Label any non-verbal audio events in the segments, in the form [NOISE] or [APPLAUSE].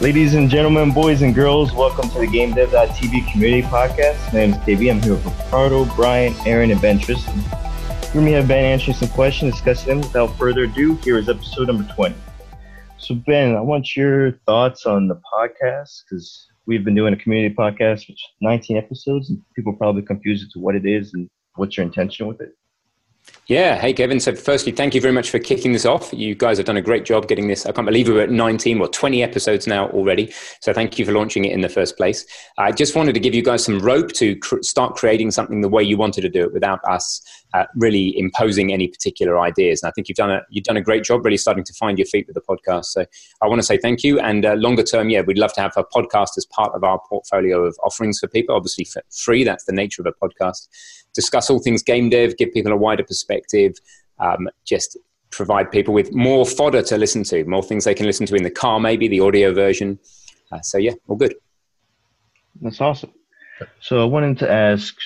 Ladies and gentlemen, boys and girls, welcome to the GameDev.tv community podcast. My name is KB. I'm here with Ricardo, Brian, Aaron, and Ben Tristem. We're going to have Ben answering some questions, discussing them. Without further ado, here is episode number 20. So, Ben, I want your thoughts on the podcast because we've been doing a community podcast, which 19 episodes, and people are probably confused as to what it is and what's your intention with it. Yeah. Hey, Kevin. So, firstly, thank you very much for kicking this off. You guys have done a great job getting this. I can't believe we're at 19 or 20 episodes now already. So, thank you for launching it in the first place. I just wanted to give you guys some rope to cr- start creating something the way you wanted to do it without us uh, really imposing any particular ideas. And I think you've done a you've done a great job, really starting to find your feet with the podcast. So, I want to say thank you. And uh, longer term, yeah, we'd love to have a podcast as part of our portfolio of offerings for people. Obviously, for free. That's the nature of a podcast discuss all things game dev, give people a wider perspective, um, just provide people with more fodder to listen to, more things they can listen to in the car, maybe the audio version. Uh, so yeah, all good. That's awesome. So I wanted to ask,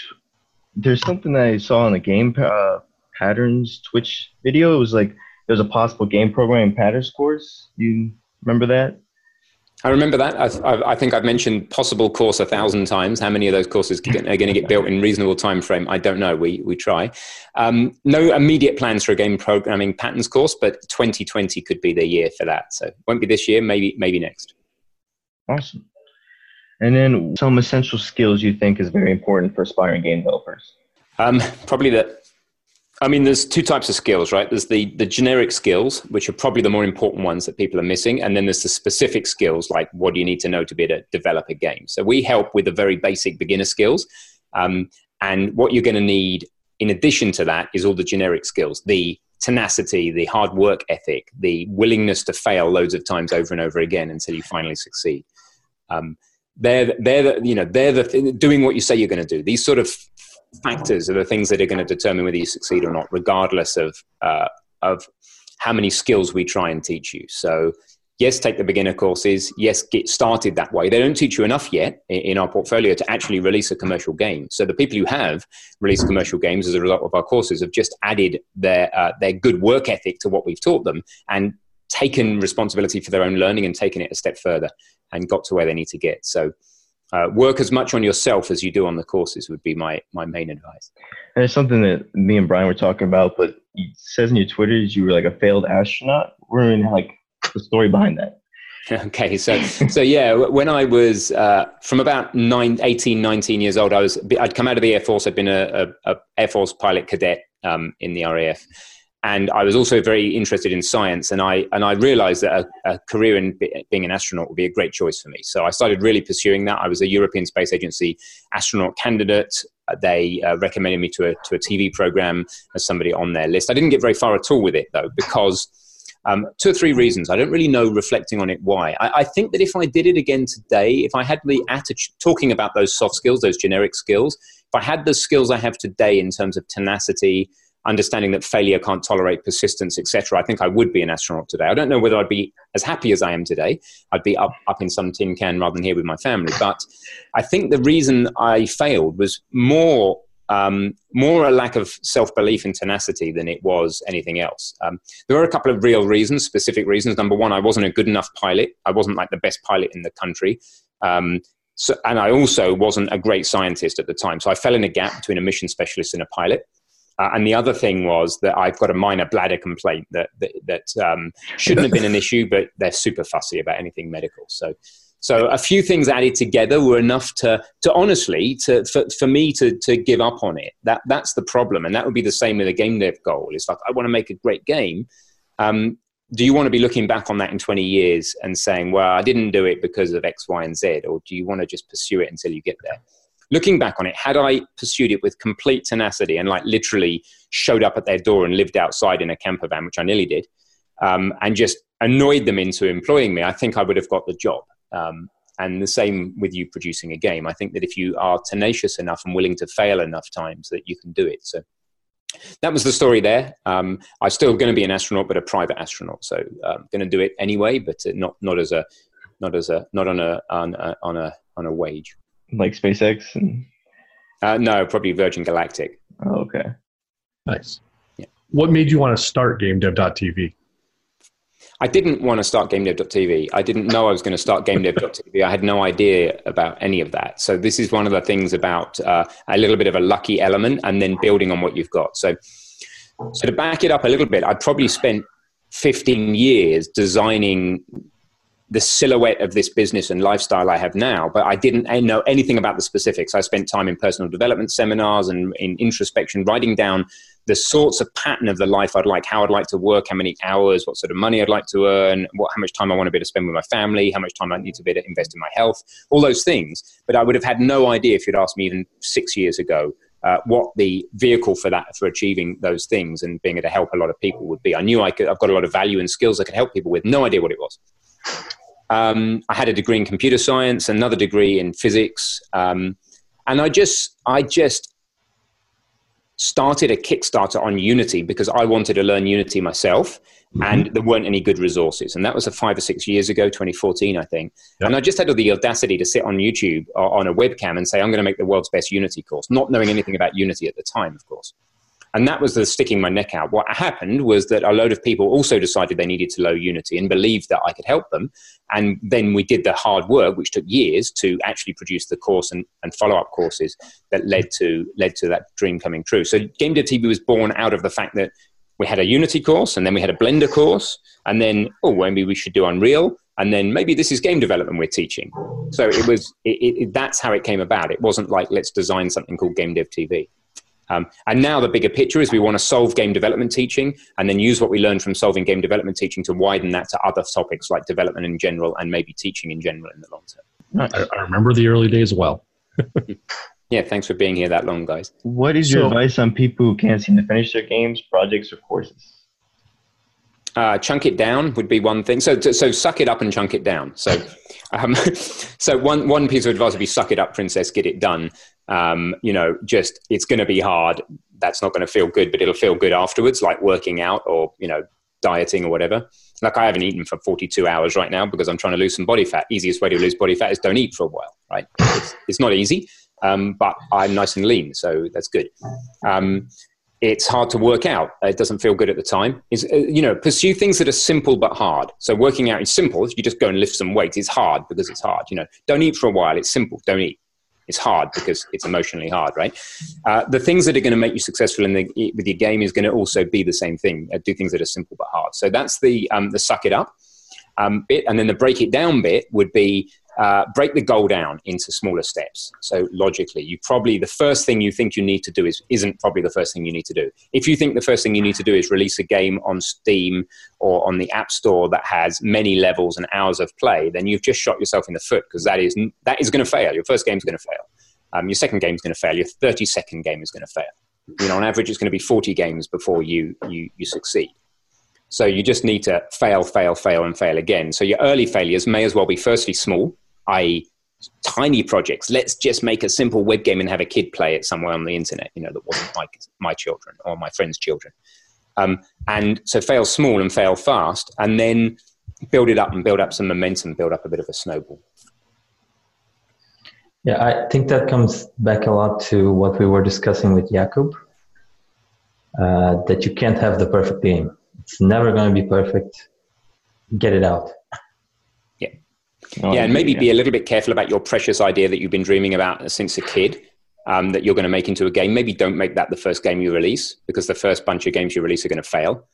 there's something I saw in the game uh, patterns Twitch video. It was like there was a possible game programming patterns course. You remember that? I remember that. I, I, think I've mentioned possible course a thousand times. How many of those courses are going to get built in reasonable time frame? I don't know. We we try. Um, no immediate plans for a game programming patterns course, but 2020 could be the year for that. So won't be this year. Maybe maybe next. Awesome. And then some essential skills you think is very important for aspiring game developers. Um, probably the I mean, there's two types of skills, right? There's the, the generic skills, which are probably the more important ones that people are missing. And then there's the specific skills, like what do you need to know to be able to develop a game? So we help with the very basic beginner skills. Um, and what you're going to need in addition to that is all the generic skills the tenacity, the hard work ethic, the willingness to fail loads of times over and over again until you finally succeed. Um, they're, they're the, you know, they're the th- doing what you say you're going to do. These sort of factors are the things that are going to determine whether you succeed or not, regardless of uh, of how many skills we try and teach you. So, yes, take the beginner courses. Yes, get started that way. They don't teach you enough yet in our portfolio to actually release a commercial game. So, the people who have released commercial games as a result of our courses have just added their uh, their good work ethic to what we've taught them and taken responsibility for their own learning and taken it a step further and got to where they need to get. So uh, work as much on yourself as you do on the courses would be my my main advice. And it's something that me and Brian were talking about, but it says in your Twitter you were like a failed astronaut. We're in like the story behind that. [LAUGHS] Okay, so so yeah, when I was uh, from about nine, 18, 19 years old, I was I'd come out of the Air Force. I'd been a, a, a Air Force pilot cadet um, in the RAF, and I was also very interested in science, and I and I realised that a, a, career in being an astronaut would be a great choice for me. So I started really pursuing that. I was a European Space Agency astronaut candidate. Uh, they uh, recommended me to a to a TV program as somebody on their list. I didn't get very far at all with it though, because um, two or three reasons. I don't really know, reflecting on it, why. I, I think that if I did it again today, if I had the attitude, talking about those soft skills, those generic skills, if I had the skills I have today in terms of tenacity understanding that failure can't tolerate persistence, etc., I think I would be an astronaut today. I don't know whether I'd be as happy as I am today. I'd be up, up in some tin can rather than here with my family. But I think the reason I failed was more um, more a lack of self belief and tenacity than it was anything else. Um, there were a couple of real reasons, specific reasons. Number one, I wasn't a good enough pilot. I wasn't like the best pilot in the country. Um, so, and I also wasn't a great scientist at the time. So I fell in a gap between a mission specialist and a pilot. Uh, and the other thing was that I've got a minor bladder complaint that that, that um, shouldn't have been an issue, but they're super fussy about anything medical. So, so a few things added together were enough to to honestly to for, for me to to give up on it. That that's the problem, and that would be the same with a game dev goal. It's like I want to make a great game. Um, do you want to be looking back on that in 20 years and saying, well, I didn't do it because of X, Y, and Z? Or do you want to just pursue it until you get there? Looking back on it, had I pursued it with complete tenacity and like literally showed up at their door and lived outside in a camper van, which I nearly did, um, and just annoyed them into employing me, I think I would have got the job. Um, and the same with you producing a game. I think that if you are tenacious enough and willing to fail enough times, that you can do it. So that was the story there. Um, I'm still going to be an astronaut, but a private astronaut. So I'm um, going to do it anyway, but not not as a not as a not on a on a on a on a wage like SpaceX? And... Uh, no, probably Virgin Galactic. Oh, okay. Nice. Yeah. What made you want to start GameDev.tv? I didn't want to start GameDev.tv. I didn't know I was going to start GameDev.tv. I had no idea about any of that. So this is one of the things about uh, a little bit of a lucky element, and then building on what you've got. So, so to back it up a little bit, I probably spent 15 years designing the silhouette of this business and lifestyle I have now, but I didn't know anything about the specifics. I spent time in personal development seminars and in introspection, writing down the sorts of pattern of the life I'd like, how I'd like to work, how many hours, what sort of money I'd like to earn, what, how much time I want to be able to spend with my family, how much time I need to be able to invest in my health, all those things. But I would have had no idea if you'd asked me even six years ago uh, what the vehicle for that for achieving those things and being able to help a lot of people would be. I knew I could, I've got a lot of value and skills I could help people with. No idea what it was. Um, I had a degree in computer science, another degree in physics, um, and I just, I just started a Kickstarter on Unity because I wanted to learn Unity myself, mm-hmm. and there weren't any good resources. And that was a five or six years ago, 2014, I think. Yep. And I just had the audacity to sit on YouTube uh, on a webcam and say, I'm going to make the world's best Unity course, not knowing anything about Unity at the time, of course. And that was the sticking my neck out. What happened was that a load of people also decided they needed to learn Unity and believed that I could help them. And then we did the hard work, which took years to actually produce the course and, and follow up courses that led to led to that dream coming true. So Game Dev TV was born out of the fact that we had a Unity course and then we had a Blender course and then oh maybe we should do Unreal and then maybe this is game development we're teaching. So it was it, it, that's how it came about. It wasn't like let's design something called Game Dev TV. Um, and now the bigger picture is we want to solve game development teaching and then use what we learned from solving game development teaching to widen that to other topics like development in general and maybe teaching in general in the long term. I, I remember the early days well. [LAUGHS] yeah, thanks for being here that long, guys. What is your so, advice on people who can't seem to finish their games, projects, or courses? Uh, chunk it down would be one thing. So, so suck it up and chunk it down. So, [LAUGHS] um, [LAUGHS] so one one piece of advice would be suck it up, princess, get it done. Um, you know, just it's going to be hard. That's not going to feel good, but it'll feel good afterwards, like working out or you know, dieting or whatever. Like I haven't eaten for 42 hours right now because I'm trying to lose some body fat. Easiest way to lose body fat is don't eat for a while, right? It's, it's not easy, um, but I'm nice and lean, so that's good. Um, it's hard to work out. It doesn't feel good at the time. Is uh, you know, pursue things that are simple but hard. So working out is simple. You just go and lift some weights, it's hard because it's hard. You know, don't eat for a while. It's simple. Don't eat. It's hard because it's emotionally hard, right? Uh, the things that are going to make you successful in the, with your game is going to also be the same thing. Uh, do things that are simple but hard. So that's the um, the suck it up um, bit, and then the break it down bit would be uh, break the goal down into smaller steps. So logically, you probably the first thing you think you need to do is isn't probably the first thing you need to do. If you think the first thing you need to do is release a game on Steam or on the App Store that has many levels and hours of play, then you've just shot yourself in the foot because that is that is going to fail. Your first game is going to fail. Um, your second game is going to fail. Your thirty second game is going to fail. You know, on average, it's going to be forty games before you you you succeed. So you just need to fail, fail, fail, and fail again. So your early failures may as well be firstly small, i.e., tiny projects. Let's just make a simple web game and have a kid play it somewhere on the internet, you know, that wasn't like my children or my friend's children. Um, and so fail small and fail fast, and then build it up and build up some momentum, build up a bit of a snowball. Yeah, I think that comes back a lot to what we were discussing with Jakub, uh, that you can't have the perfect game it's never going to be perfect. Get it out. Yeah. Oh, yeah, and maybe yeah. be a little bit careful about your precious idea that you've been dreaming about since a kid. Um, that you're going to make into a game. Maybe don't make that the first game you release because the first bunch of games you release are going to fail.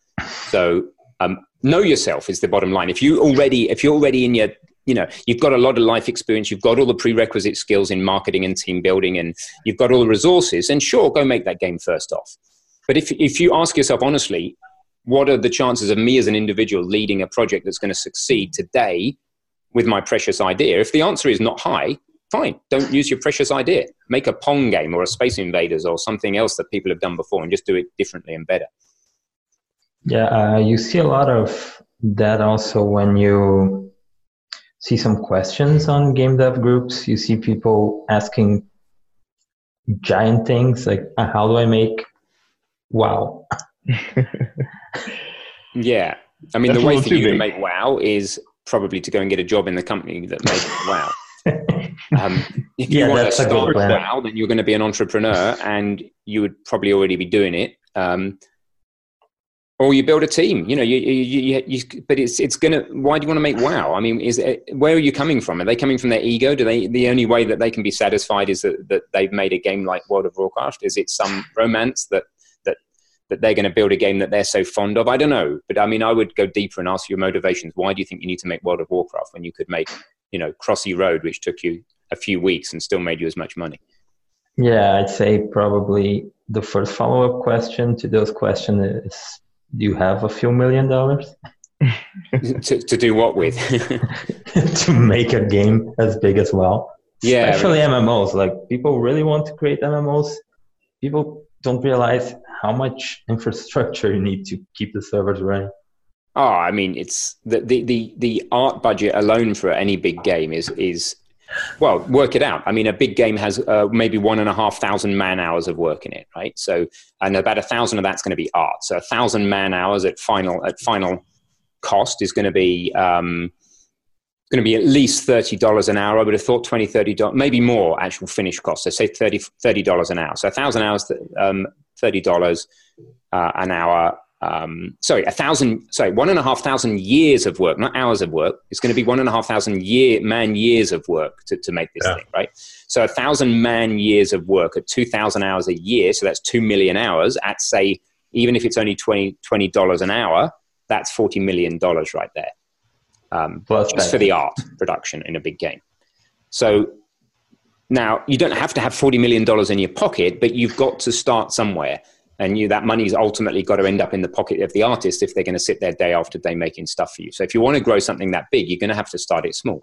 So um, know yourself is the bottom line. If you already, if you're already in your, you know, you've got a lot of life experience, you've got all the prerequisite skills in marketing and team building, and you've got all the resources, and sure, go make that game first off. But if if you ask yourself honestly, what are the chances of me as an individual leading a project that's going to succeed today with my precious idea? If the answer is not high, fine, don't use your precious idea. Make a Pong game or a Space Invaders or something else that people have done before and just do it differently and better. Yeah, uh, you see a lot of that also when you see some questions on game dev groups. You see people asking giant things like, uh, how do I make wow? [LAUGHS] yeah. I mean, That's the way for you big. to make WoW is probably to go and get a job in the company that makes WoW. [LAUGHS] Um, if you yeah, want to start WoW, then you're going to be an entrepreneur and you would probably already be doing it. Um, or you build a team. You know, you, you, you, you, but it's it's gonna. Why do you want to make WoW? I mean, is it, where are you coming from? Are they coming from their ego? Do they? The only way that they can be satisfied is that, that they've made a game like World of Warcraft. Is it some romance that that they're going to build a game that they're so fond of? I don't know, but I mean, I would go deeper and ask your motivations. Why do you think you need to make World of Warcraft when you could make, you know, Crossy Road, which took you a few weeks and still made you as much money? Yeah, I'd say probably the first follow up question to those questions is do you have a few million dollars? [LAUGHS] to, to do what with? [LAUGHS] to make a game as big as well. Yeah. Especially MMOs. Like people really want to create MMOs. People don't realize how much infrastructure you need to keep the servers running. Oh, I mean, it's the, the, the, the art budget alone for any big game is is well, work it out. I mean, a big game has uh, maybe one and a half thousand man hours of work in it, right? So, and about a thousand of that's going to be art. So, a thousand man hours at final at final cost is going to be um, going to be at least thirty dollars an hour. I would have thought 20 30 dollars, maybe more actual finished cost. So, say 30 dollars an hour. So, a thousand hours, um, thirty dollars uh, an hour um, sorry, a thousand, sorry, one and a half thousand years of work, not hours of work. It's going to be one and a half thousand year man years of work to, to make this yeah. thing, right? So a thousand man years of work at 2,000 hours a year. So that's 2 million hours at say, even if it's only 20, $20 an hour, that's $40 million right there. Um, Plus just for the art production in a big game. So now you don't have to have $40 million in your pocket, but you've got to start somewhere. And you that money's ultimately got to end up in the pocket of the artist if they're going to sit there day after day making stuff for you. So if you want to grow something that big you're going to have to start it small.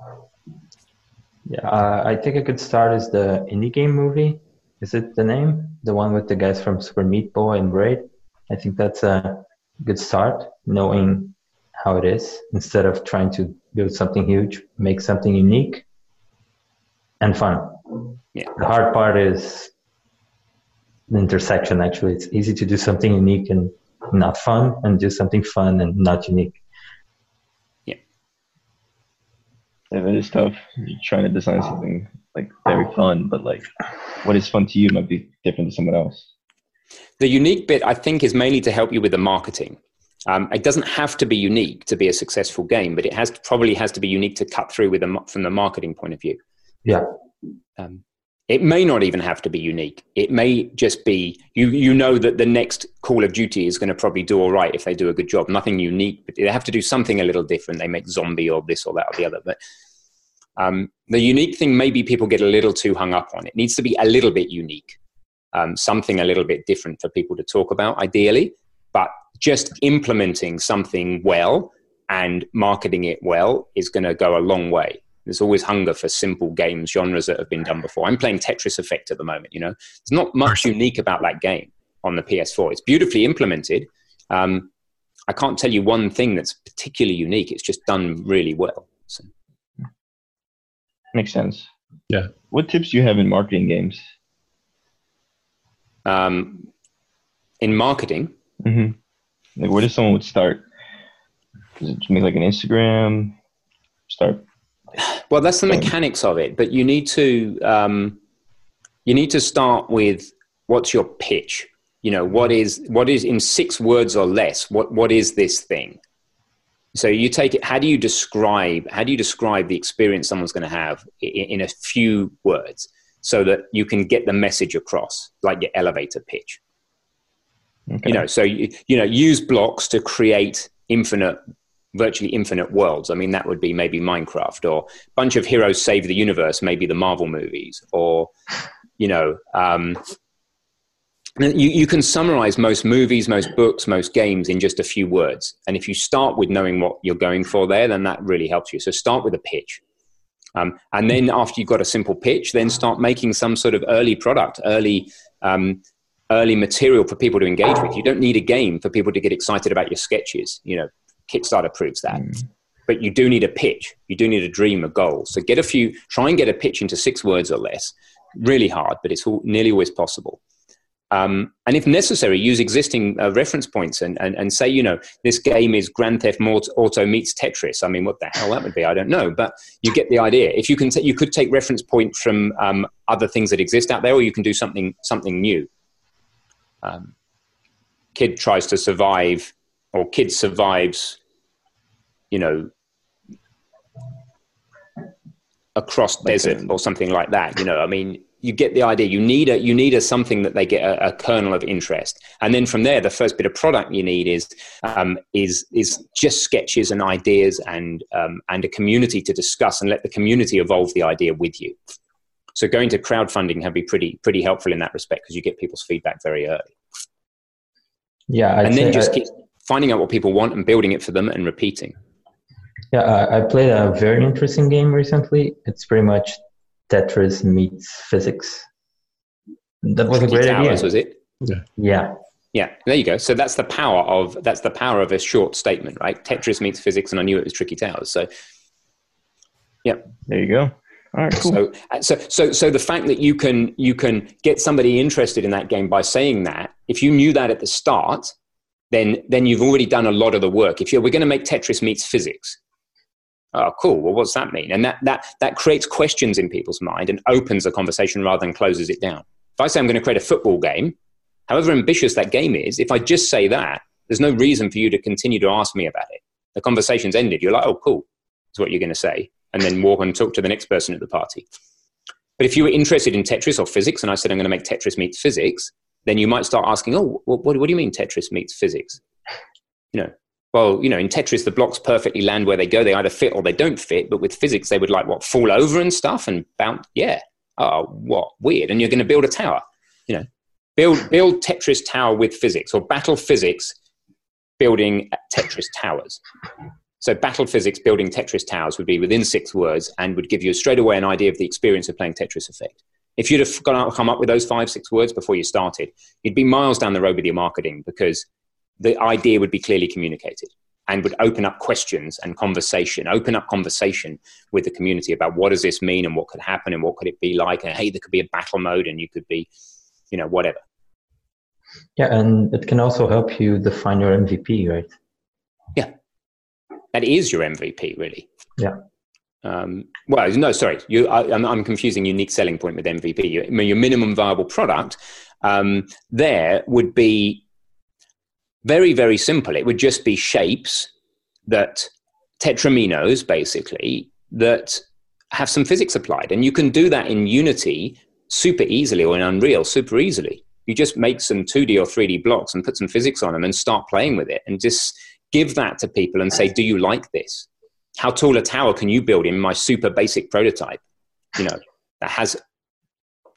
Yeah uh, i think a good start is the indie game movie. Is it the name? The one with the guys from super meat boy and braid i think that's a good start knowing how it is instead of trying to build something huge make something unique and fun. Yeah. the hard part is the intersection actually. It's easy to do something unique and not fun and do something fun and not unique. Yeah. Yeah that is tough. You're trying to design something like very fun but like what is fun to you might be different to someone else. The unique bit i think is mainly to help you with the marketing um, it doesn't have to be unique to be a successful game but it has probably has to be unique to cut through with them from the marketing point of view yeah um, it may not even have to be unique. It may just be you. You know that the next Call of Duty is going to probably do all right if they do a good job. Nothing unique, but they have to do something a little different. They make zombie or this or that or the other. But um, the unique thing, maybe people get a little too hung up on. It needs to be a little bit unique, um, something a little bit different for people to talk about, ideally. But just implementing something well and marketing it well is going to go a long way. There's always hunger for simple games, genres that have been done before. I'm playing Tetris Effect at the moment. You know, there's not much unique about that game on the PS4. It's beautifully implemented. Um, I can't tell you one thing that's particularly unique. It's just done really well. So. Makes sense. Yeah. What tips do you have in marketing games? Um, in marketing, mm-hmm. Like where does someone would start? Does it make like an Instagram? Start well, that's the mechanics of it, but you need to um, you need to start with what's your pitch. You know, what is what is in six words or less? What what is this thing? So you take it. How do you describe? How do you describe the experience someone's going to have in, in a few words, so that you can get the message across, like your elevator pitch? Okay. You know, so you, you know, use blocks to create infinite virtually infinite worlds. I mean, that would be maybe Minecraft or a bunch of heroes save the universe, maybe the Marvel movies, or, you know, um, you, you can summarize most movies, most books, most games in just a few words. And if you start with knowing what you're going for there, then that really helps you. So start with a pitch. Um, and then after you've got a simple pitch, then start making some sort of early product, early um, early material for people to engage with. You don't need a game for people to get excited about your sketches. You know, Kickstarter proves that. Mm. But you do need a pitch. You do need a dream, a goal. So get a few, try and get a pitch into six words or less. Really hard, but it's all, nearly always possible. Um, and if necessary, use existing uh, reference points and, and, and say, you know, this game is Grand Theft Auto meets Tetris. I mean, what the hell that would be, I don't know, but you get the idea. If you can, t- you could take reference point from um, other things that exist out there, or you can do something something new. Um, kid tries to survive or kid survives, you know, across desert or something like that. You know, I mean, you get the idea. You need a you need a something that they get a, a kernel of interest, and then from there, the first bit of product you need is um, is is just sketches and ideas and um, and a community to discuss and let the community evolve the idea with you. So going to crowdfunding can be pretty pretty helpful in that respect because you get people's feedback very early. Yeah, I'd and then just I, keep finding out what people want and building it for them and repeating. Yeah, I, I played a very interesting game recently. It's pretty much Tetris meets physics. That was a great Towers, idea. Was it? Yeah. Yeah. Yeah, there you go. So that's the power of that's the power of a short statement, right? Tetris meets physics, and I knew it was Tricky Towers. So, yeah, there you go. All right, cool. So, so, so, so the fact that you can you can get somebody interested in that game by saying that, if you knew that at the start, then then you've already done a lot of the work. If you're we're going to make Tetris meets physics, oh, cool. Well, what's that mean? And that that that creates questions in people's mind and opens a conversation rather than closes it down. If I say I'm going to create a football game, however ambitious that game is, if I just say that, there's no reason for you to continue to ask me about it. The conversation's ended. You're like, oh, cool. Is what you're going to say, and then walk and talk to the next person at the party. But if you were interested in Tetris or physics, and I said I'm going to make Tetris meets physics, then you might start asking, oh, what, what do you mean Tetris meets physics? You know, well, you know, in Tetris, the blocks perfectly land where they go. They either fit or they don't fit. But with physics, they would like what fall over and stuff and bounce. Yeah. Oh, what weird. And you're going to build a tower. You know, build build Tetris tower with physics or battle physics building Tetris towers. So battle physics building Tetris towers would be within six words and would give you straight away an idea of the experience of playing Tetris Effect. If you'd have come up with those five, six words before you started, you'd be miles down the road with your marketing because the idea would be clearly communicated and would open up questions and conversation, open up conversation with the community about what does this mean and what could happen and what could it be like. And hey, there could be a battle mode and you could be, you know, whatever. Yeah, and it can also help you define your MVP, right? That is your MVP, really. Yeah. Um, well, no, sorry, you, I, am confusing unique selling point with MVP. Your, your minimum viable product um, there would be very, very simple. It would just be shapes that tetrominos, basically, that have some physics applied. And you can do that in Unity super easily or in Unreal super easily. You just make some 2D or 3D blocks and put some physics on them and start playing with it and just give that to people and say, Do you like this? How tall a tower can you build in my super basic prototype? You know, that has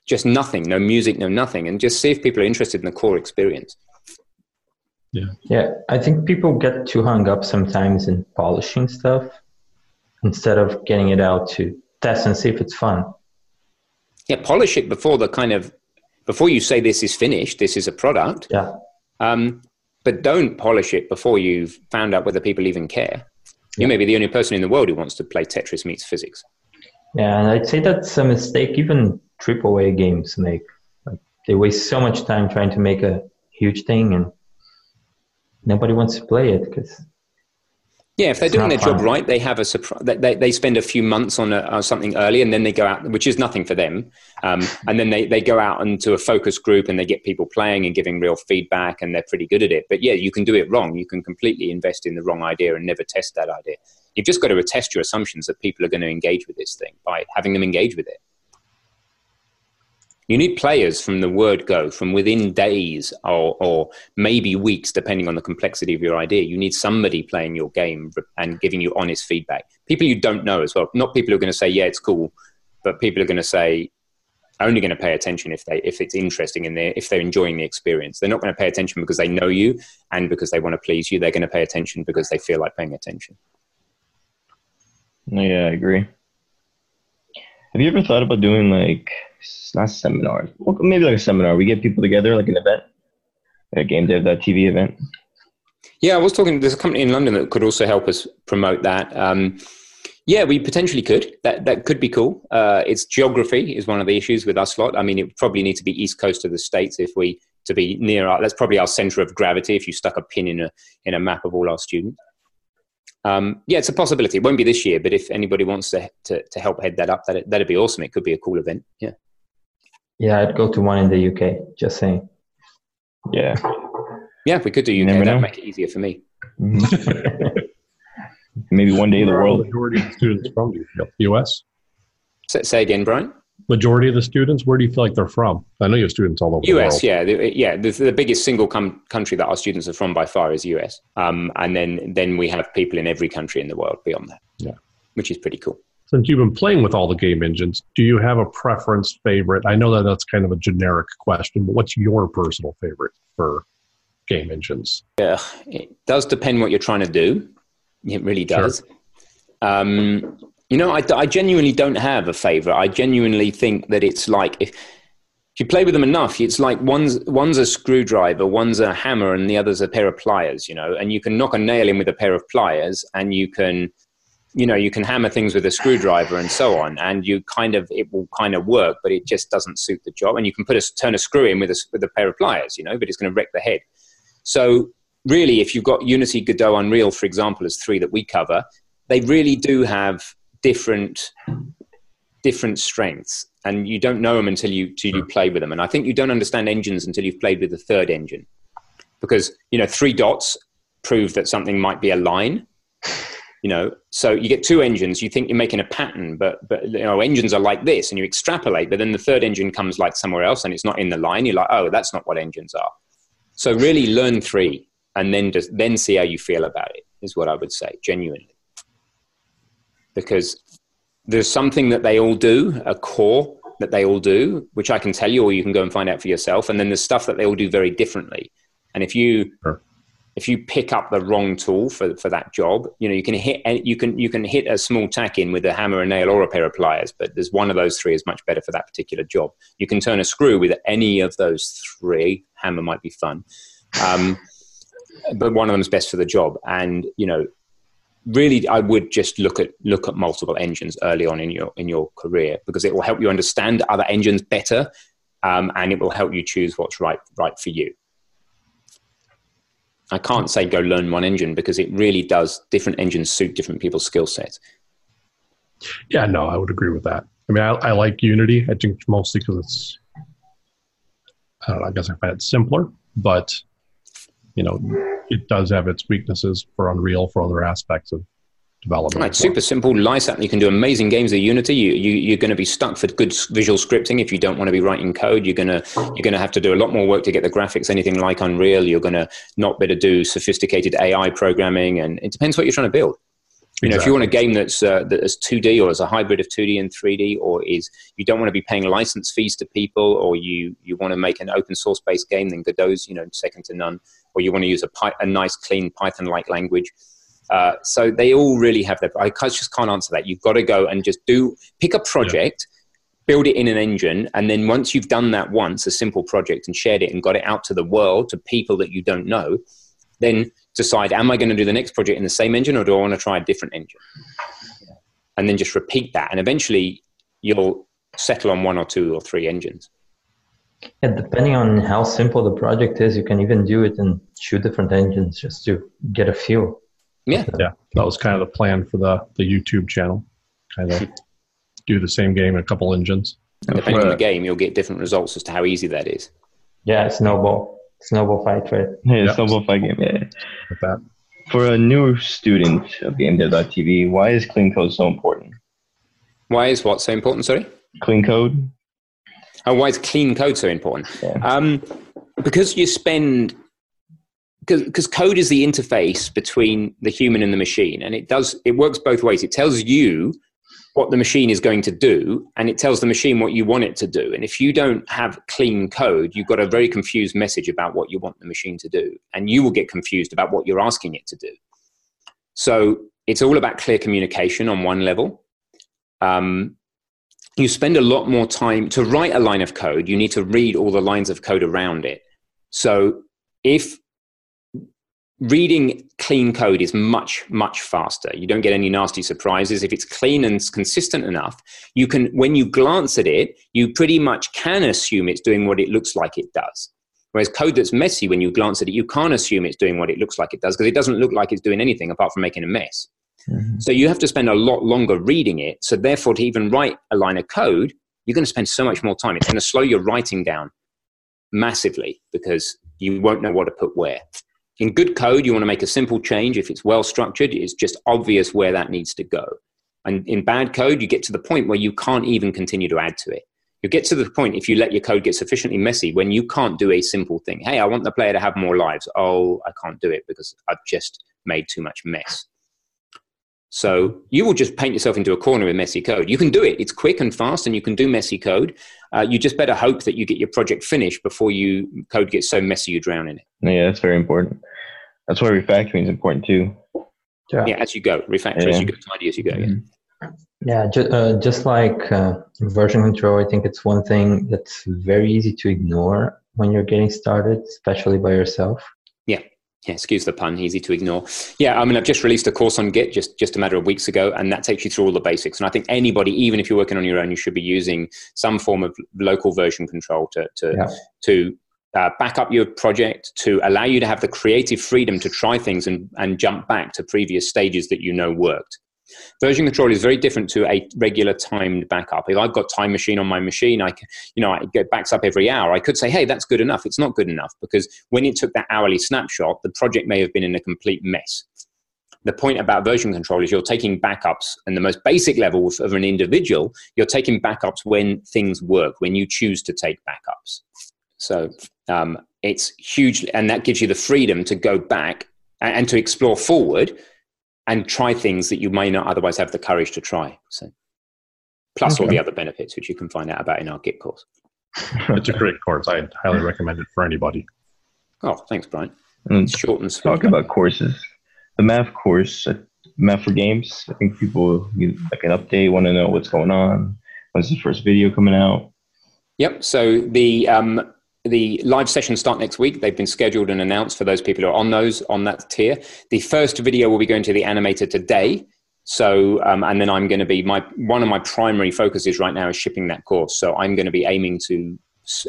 just nothing, no music, no nothing, and just see if people are interested in the core experience. Yeah. Yeah. I think people get too hung up sometimes in polishing stuff instead of getting it out to test and see if it's fun. Yeah, polish it before the kind of before you say this is finished, this is a product. Yeah. Um, but don't polish it before you've found out whether people even care. You may be the only person in the world who wants to play Tetris meets physics. Yeah, and I'd say that's a mistake even AAA games make. Like they waste so much time trying to make a huge thing and nobody wants to play it because yeah, if they're doing their job right, they have a surprise. They, they spend a few months on, a, on, something early, and then they go out, which is nothing for them. Um, and then they, they go out into a focus group, and they get people playing and giving real feedback, and they're pretty good at it. But yeah, you can do it wrong. You can completely invest in the wrong idea and never test that idea. You've just got to test your assumptions that people are going to engage with this thing by having them engage with it. You need players from the word go, from within days or, or maybe weeks, depending on the complexity of your idea. You need somebody playing your game and giving you honest feedback. People you don't know as well. Not people who are going to say, yeah, it's cool, but people are going to say, only going to pay attention if they if it's interesting and they if they're enjoying the experience. They're not going to pay attention because they know you and because they want to please you. They're going to pay attention because they feel like paying attention. Yeah, I agree. Have you ever thought about doing like not seminars. Well, maybe like a seminar. We get people together, like an event, a game dev TV event. Yeah, I was talking. There's a company in London that could also help us promote that. Um, yeah, we potentially could. That that could be cool. Uh, it's geography is one of the issues with us lot. I mean, it probably need to be east coast of the states if we to be near our. That's probably our center of gravity. If you stuck a pin in a in a map of all our students. Um, yeah, it's a possibility. It won't be this year, but if anybody wants to to, to help head that up, that that'd be awesome. It could be a cool event. Yeah. Yeah, I'd go to one in the UK. Just saying. Yeah. Yeah, if we could do UK, that'd make it easier for me. [LAUGHS] Maybe one day the world. Majority of the students from the? U.S. Say, say again, Brian. Majority of the students, where do you feel like they're from? I know you have students all over the US, world. yeah, the, yeah. The, the biggest single com- country that our students are from by far is US, um, and then then we have people in every country in the world beyond that. Yeah. which is pretty cool. Since you've been playing with all the game engines, do you have a preference favorite? I know that that's kind of a generic question, but what's your personal favorite for game engines? Yeah, it does depend what you're trying to do. It really does. Um, you know, I, I genuinely don't have a favorite. I genuinely think that it's like if, if you play with them enough, it's like one's one's a screwdriver, one's a hammer, and the other's a pair of pliers. You know, and you can knock a nail in with a pair of pliers, and you can, you know, you can hammer things with a screwdriver and so on, and you kind of it will kind of work, but it just doesn't suit the job. And you can put a turn a screw in with a with a pair of pliers, you know, but it's going to wreck the head. So really, if you've got Unity, Godot, Unreal, for example, as three that we cover, they really do have different different strengths and you don't know them until you until you play with them and i think you don't understand engines until you've played with the third engine because you know three dots prove that something might be a line you know so you get two engines you think you're making a pattern but but you know engines are like this and you extrapolate but then the third engine comes like somewhere else and it's not in the line you're like oh that's not what engines are so really learn three and then just then see how you feel about it is what i would say genuinely because there's something that they all do, a core that they all do, which I can tell you, or you can go and find out for yourself. And then there's stuff that they all do very differently. And if you Sure. If you pick up the wrong tool for, for that job, you know you can hit you can you can hit a small tack in with a hammer, a nail, or a pair of pliers. But there's one of those three is much better for that particular job. You can turn a screw with any of those three. Hammer might be fun. Um, but one of them is best for the job. And you know, really I would just look at look at multiple engines early on in your in your career because it will help you understand other engines better, um, and it will help you choose what's right right for you. I can't say go learn one engine because it really does. Different engines suit different people's skill sets. Yeah, no, I would agree with that. I mean, I, I like Unity. I think mostly because it's, I don't know, I guess I find it simpler, but, you know, it does have its weaknesses for Unreal for other aspects of development. Right, super simple, light. You can do amazing games with Unity. You, you, you're going to be stuck for good visual scripting if you don't want to be writing code. You're going to you're going to have to do a lot more work to get the graphics anything like Unreal. You're going to not be able to do sophisticated AI programming, and it depends what you're trying to build. You know, if you want a game that's uh, that is 2D or is a hybrid of 2D and 3D, or is you don't want to be paying license fees to people, or you you want to make an open source based game, then Godot's you know second to none, or you want to use a, a nice clean Python like language. Uh, so they all really have their. I just can't answer that. You've got to go and just do pick a project, build it in an engine, and then once you've done that once, a simple project, and shared it and got it out to the world to people that you don't know, then decide: Am I going to do the next project in the same engine, or do I want to try a different engine? And then just repeat that, and eventually you'll settle on one or two or three engines. Yeah, depending on how simple the project is, you can even do it in two different engines just to get a feel. Yeah, Yeah, that was kind of the plan for the, the YouTube channel. Kind of [LAUGHS] do the same game in a couple engines. and depending on the game, you'll get different results as to how easy that is. Yeah, snowball, snowball fight, right? Yeah, Yeah. Snowball Fight Game. Yeah. With that. For a new student of GameDev.tv, why is clean code so important? Why is what so important? Sorry. Clean code? Oh, why is clean code so important? Yeah. Um, because you spend because code is the interface between the human and the machine, and it does it works both ways. It tells you what the machine is going to do, and it tells the machine what you want it to do. And if you don't have clean code, you've got a very confused message about what you want the machine to do, and you will get confused about what you're asking it to do. So it's all about clear communication on one level. Um, you spend a lot more time to write a line of code you need to read all the lines of code around it so if reading clean code is much much faster you don't get any nasty surprises if it's clean and consistent enough you can when you glance at it you pretty much can assume it's doing what it looks like it does whereas code that's messy when you glance at it you can't assume it's doing what it looks like it does because it doesn't look like it's doing anything apart from making a mess mm-hmm. so you have to spend a lot longer reading it. So therefore, to even write a line of code, you're going to spend so much more time. It's going to slow your writing down massively because you won't know what to put where. In good code, you want to make a simple change. If it's well structured, it's just obvious where that needs to go. And in bad code, you get to the point where you can't even continue to add to it. You get to the point if you let your code get sufficiently messy when you can't do a simple thing. Hey, I want the player to have more lives. Oh, I can't do it because I've just made too much mess. So you will just paint yourself into a corner with messy code. You can do it. It's quick and fast, and you can do messy code. Uh, you just better hope that you get your project finished before you code gets so messy you drown in it. Yeah, that's very important. That's why refactoring is important too. Yeah, yeah as you go, refactor yeah. as you go, tidy as you go. Yeah. Mm-hmm. Yeah, ju- uh, just like uh, version control, I think it's one thing that's very easy to ignore when you're getting started, especially by yourself. Yeah, excuse the pun, easy to ignore. Yeah, I mean, I've just released a course on Git just, just a matter of weeks ago, and that takes you through all the basics. And I think anybody, even if you're working on your own, you should be using some form of local version control to, to, yeah. to uh, back up your project, to allow you to have the creative freedom to try things and, and jump back to previous stages that you know worked. Version control is very different to a regular timed backup. If I've got time machine on my machine, I can, you know, it backs up every hour. I could say, hey, that's good enough. It's not good enough because when it took that hourly snapshot, the project may have been in a complete mess. The point about version control is you're taking backups and the most basic levels of an individual, you're taking backups when things work, when you choose to take backups. So um, it's huge, and that gives you the freedom to go back and, and to explore forward and try things that you may not otherwise have the courage to try. So, plus okay. all the other benefits, which you can find out about in our Git course. [LAUGHS] it's a great course. I highly recommend it for anybody. Oh, thanks, Brian. And short and sweet. Talk about courses. The math course, uh, math for games. I think people need like an update, want to know what's going on. When's the first video coming out? Yep. So the um, the live sessions start next week. They've been scheduled and announced for those people who are on those on that tier. The first video will be going to the animator today. So, um, and then I'm going to be my one of my primary focuses right now is shipping that course. So I'm going to be aiming to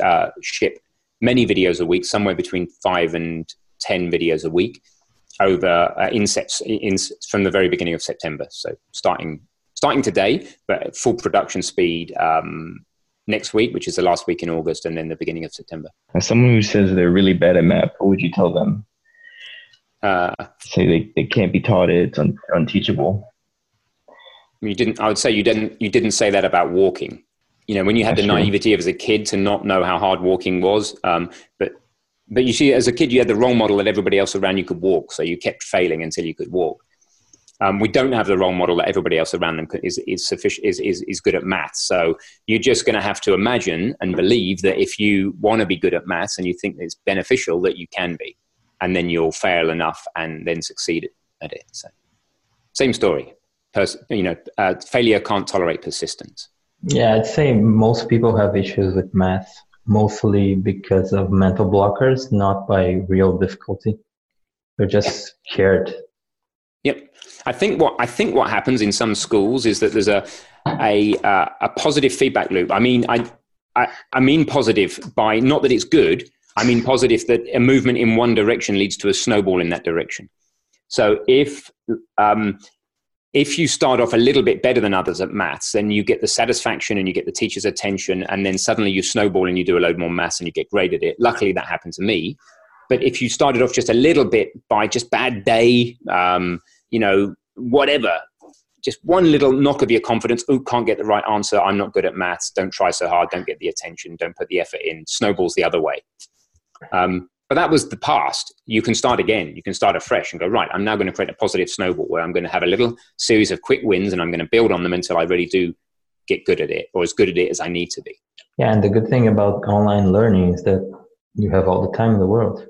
uh, ship many videos a week, somewhere between five and ten videos a week over uh, in in, from the very beginning of September. So starting starting today, but full production speed um, next week, which is the last week in August, and then the beginning of September. As someone who says they're really bad at math, what would you tell them? Uh, Say they, they can't be taught it; it's un, unteachable. You didn't. I would say you didn't. You didn't say that about walking. You know, when you had That's the naivety true. of as a kid to not know how hard walking was, um, but but you see, as a kid, you had the role model that everybody else around you could walk, so you kept failing until you could walk. Um, we don't have the role model that everybody else around them is, is sufficient is, is, is good at maths. So you're just going to have to imagine and believe that if you want to be good at maths and you think it's beneficial, that you can be, and then you'll fail enough and then succeed at it. So same story. Pers- you know, uh, failure can't tolerate persistence. Yeah, I'd say most people have issues with math, mostly because of mental blockers, not by real difficulty. They're just scared. I think what I think what happens in some schools is that there's a a uh, a positive feedback loop. I mean, I, I I mean positive by not that it's good. I mean positive that a movement in one direction leads to a snowball in that direction. So if um, if you start off a little bit better than others at maths, then you get the satisfaction and you get the teacher's attention, and then suddenly you snowball and you do a load more maths and you get graded it. Luckily, that happened to me. But if you started off just a little bit by just bad day, um, you know, whatever, just one little knock of your confidence. Oh, can't get the right answer. I'm not good at maths. Don't try so hard. Don't get the attention. Don't put the effort in. Snowballs the other way. Um, but that was the past. You can start again. You can start afresh and go, right, I'm now going to create a positive snowball where I'm going to have a little series of quick wins and I'm going to build on them until I really do get good at it or as good at it as I need to be. Yeah. And the good thing about online learning is that you have all the time in the world.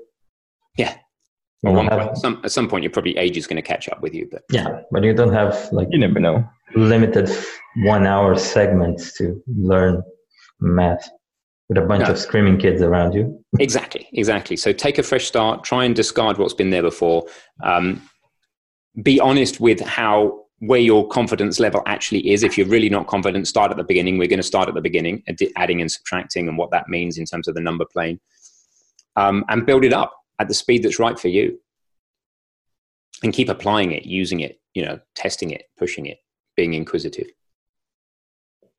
Yeah. At, one have, point, some, at some point, your probably age is going to catch up with you. But yeah, but you don't have like you never know limited one-hour segments to learn math with a bunch no. of screaming kids around you. [LAUGHS] exactly, exactly. So take a fresh start. Try and discard what's been there before. Um, be honest with how where your confidence level actually is. If you're really not confident, start at the beginning. We're going to start at the beginning, adding and subtracting, and what that means in terms of the number plane, um, and build it up at the speed that's right for you and keep applying it using it you know testing it pushing it being inquisitive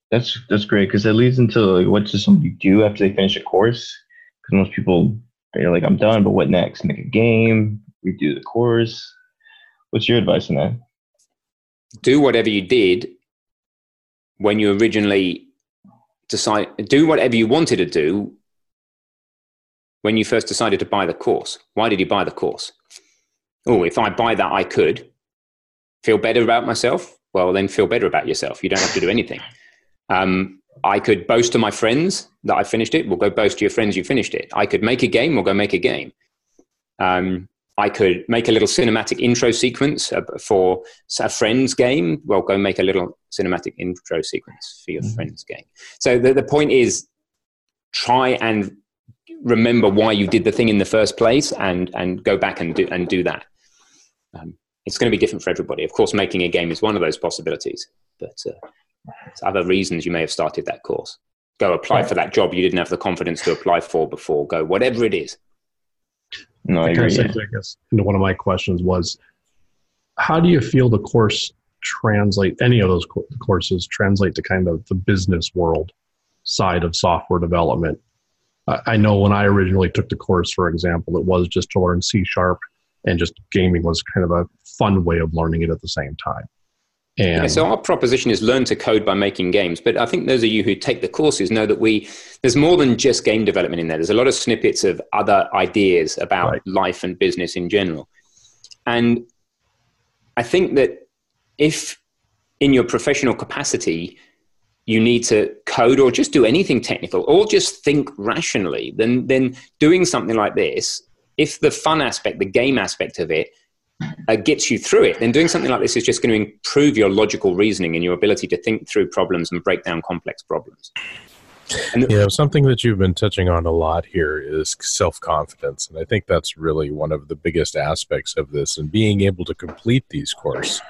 that's that's great because that leads into like, what does somebody do after they finish a course because most people they're like i'm done but what next make a game redo the course. What's your advice on that? Do whatever you did when you originally decide. Do whatever you wanted to do when you first decided to buy the course. Why did you buy the course? Oh, if I buy that, I could feel better about myself. Well, then feel better about yourself. You don't have to do anything. Um, I could boast to my friends that I finished it. We'll go boast to your friends you finished it. I could make a game. We'll go make a game. Um, I could make a little cinematic intro sequence uh, for a friend's game. Well, go make a little cinematic intro sequence for your mm-hmm. friend's game. So the, the point is try and remember why you did the thing in the first place and, and go back and do, and do that. Um, it's going to be different for everybody. Of course, making a game is one of those possibilities, but uh, other reasons you may have started that course. Go apply for that job you didn't have the confidence to apply for before. Go whatever it is. No, I, I agree. Kind of I guess into one of my questions was, how do you feel the course translate? Any of those courses translate to kind of the business world side of software development? I know when I originally took the course, for example, it was just to learn C sharp, and just gaming was kind of a fun way of learning it at the same time. And yeah, so our proposition is learn to code by making games. But I think those of you who take the courses know that we there's more than just game development in there. There's a lot of snippets of other ideas about right. life and business in general. And I think that if in your professional capacity you need to code or just do anything technical or just think rationally, then then doing something like this, if the fun aspect, the game aspect of it uh, gets you through it, then doing something like this is just going to improve your logical reasoning and your ability to think through problems and break down complex problems. And you know, something that you've been touching on a lot here is self confidence. And I think that's really one of the biggest aspects of this. And being able to complete these courses,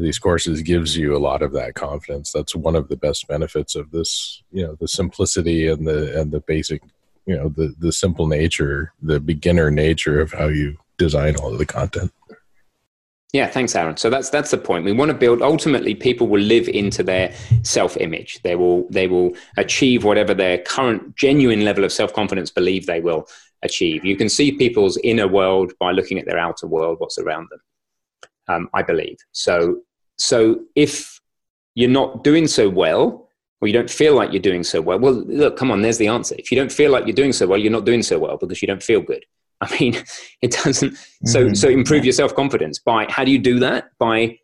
these courses gives you a lot of that confidence. That's one of the best benefits of this, you know, the simplicity and the and the basic, you know, the the simple nature, the beginner nature of how you design all of the content. Yeah, thanks, Aaron. So that's that's the point. We want to build. Ultimately, people will live into their self-image. They will they will achieve whatever their current genuine level of self-confidence believe they will achieve. You can see people's inner world by looking at their outer world, what's around them. Um, I believe. So so if you're not doing so well, or you don't feel like you're doing so well, well, look, come on. There's the answer. If you don't feel like you're doing so well, you're not doing so well because you don't feel good. [LAUGHS] I mean, it doesn't. So, mm-hmm. so improve your self confidence by how do you do that? By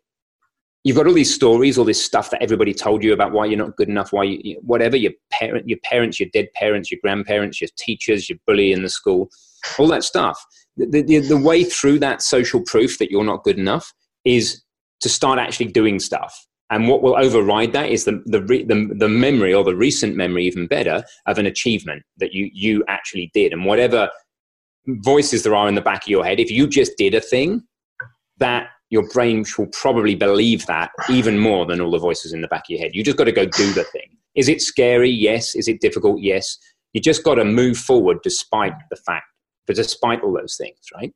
you've got all these stories, all this stuff that everybody told you about why you're not good enough, why you, whatever your parent, your parents, your dead parents, your grandparents, your teachers, your bully in the school, all that stuff. The, the, the way through that social proof that you're not good enough is to start actually doing stuff. And what will override that is the, the, the, the memory or the recent memory, even better, of an achievement that you, you actually did. And whatever voices there are in the back of your head, if you just did a thing, that your brain will probably believe that even more than all the voices in the back of your head. You just got to go do the thing. Is it scary? Yes. Is it difficult? Yes. You just got to move forward despite the fact, but despite all those things, right?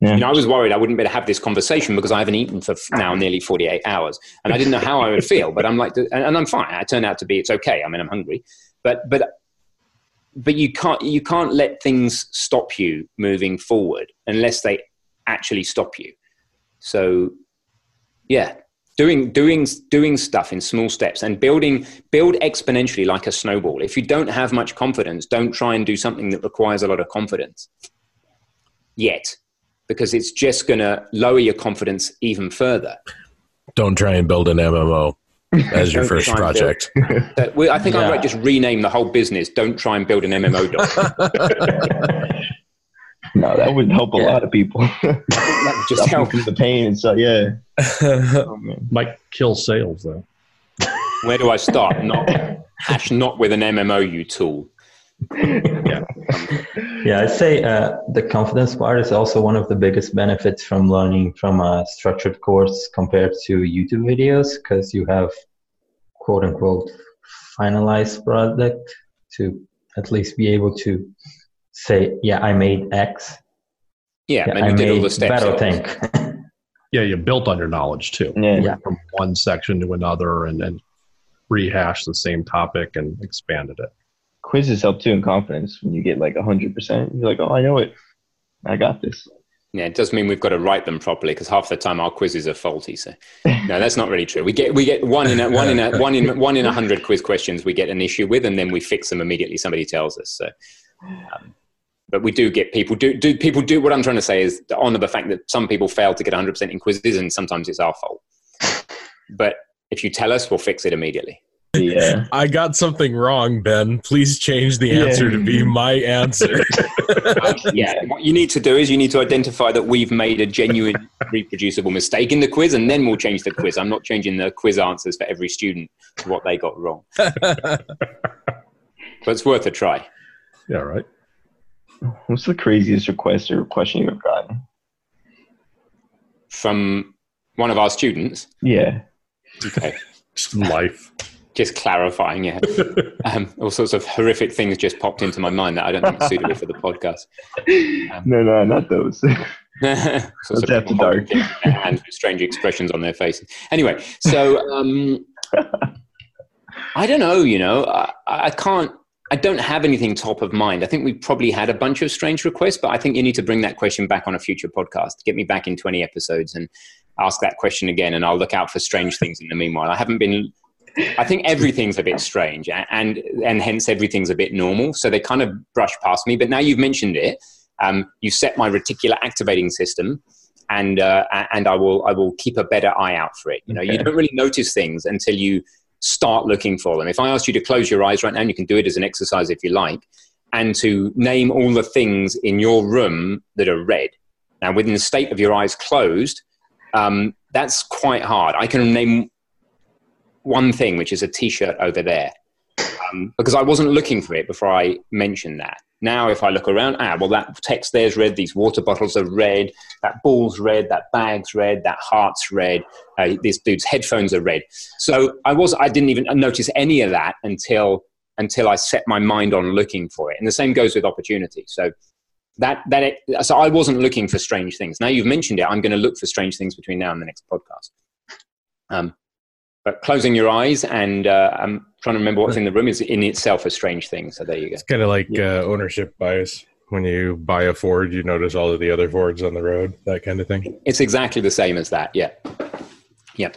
Yeah. You know, I was worried I wouldn't be able to have this conversation because I haven't eaten for now nearly 48 hours. And I didn't know how I would feel, but I'm like, and I'm fine. I turned out to be, it's okay. I mean, I'm hungry. But, but but you can't you can't let things stop you moving forward unless they actually stop you so yeah doing doing doing stuff in small steps and building build exponentially like a snowball if you don't have much confidence don't try and do something that requires a lot of confidence yet because it's just going to lower your confidence even further don't try and build an mmo as your first project. [LAUGHS] I think yeah. I might just rename the whole business. Don't try and build an MMO [LAUGHS] no, that would help a lot of people. [LAUGHS] just help the pain and stuff. Yeah, oh, might kill sales though. Where do I start? Not hash not with an MMO tool. Yeah. yeah, I'd say uh, the confidence part is also one of the biggest benefits from learning from a structured course compared to YouTube videos because you have quote unquote finalized product to at least be able to say, yeah, I made X. Yeah, yeah and I did all the steps. Better think. [LAUGHS] yeah, you built on your knowledge too. Yeah. yeah. From one section to another and then rehash the same topic and expanded it quizzes help too in confidence when you get like 100% you're like oh i know it i got this Yeah, it does mean we've got to write them properly because half the time our quizzes are faulty. So, no, that's not really true. We get we get one in a, one in a, one in one in a hundred quiz questions we get an issue with, and then we fix them immediately. Somebody tells us. So, um, but we do get people do do people do what I'm trying to say is to honor the fact that some people fail to get 100 percent in quizzes, and sometimes it's our fault. But if you tell us, we'll fix it immediately. Yeah. [LAUGHS] I got something wrong, Ben. Please change the answer Yeah. to be my answer. [LAUGHS] yeah, what you need to do is you need to identify that we've made a genuine, reproducible mistake in the quiz, and then we'll change the quiz. I'm not changing the quiz answers for every student to what they got wrong, [LAUGHS] but it's worth a try. Yeah, right. What's the craziest request or question you've gotten? From one of our students, Yeah. okay, Just life. Just clarifying, yeah, [LAUGHS] um, all sorts of horrific things just popped into my mind that I don't think are suitable for the podcast. No, no, not those. [LAUGHS] [LAUGHS] sorts That's of dark. holding their hands with strange expressions on their faces. Anyway, so um, I don't know. You know, I, I can't. I don't have anything top of mind. I think we probably had a bunch of strange requests, but I think you need to bring that question back on a future podcast. Get me back in twenty episodes and ask that question again, and I'll look out for strange things in the meanwhile. I haven't been. I think everything's a bit strange, and and hence everything's a bit normal. So they kind of brush past me. But now you've mentioned it, um, you set my reticular activating system, and uh, and I will I will keep a better eye out for it. You know, you don't really notice things until you start looking for them. If I asked you to close your eyes right now, and you can do it as an exercise if you like, and to name all the things in your room that are red. Now, within the state of your eyes closed, um, that's quite hard. I can name one thing, which is a T-shirt over there, um, because I wasn't looking for it before I mentioned that. Now, if I look around, ah, well, that text there's red. These water bottles are red. That ball's red. That bag's red. That heart's red. Uh, this dude's headphones are red. So I was, I didn't even notice any of that until until I set my mind on looking for it. And the same goes with opportunity. So that that it, so I wasn't looking for strange things. Now you've mentioned it, I'm going to look for strange things between now and the next podcast. Um, but closing your eyes and uh, I'm trying to remember what's in the room is in itself a strange thing. So there you go. It's kind of like Yeah. uh, ownership bias. When you buy a Ford, you notice all of the other Fords on the road, that kind of thing. It's exactly the same as that. Yeah. Yeah.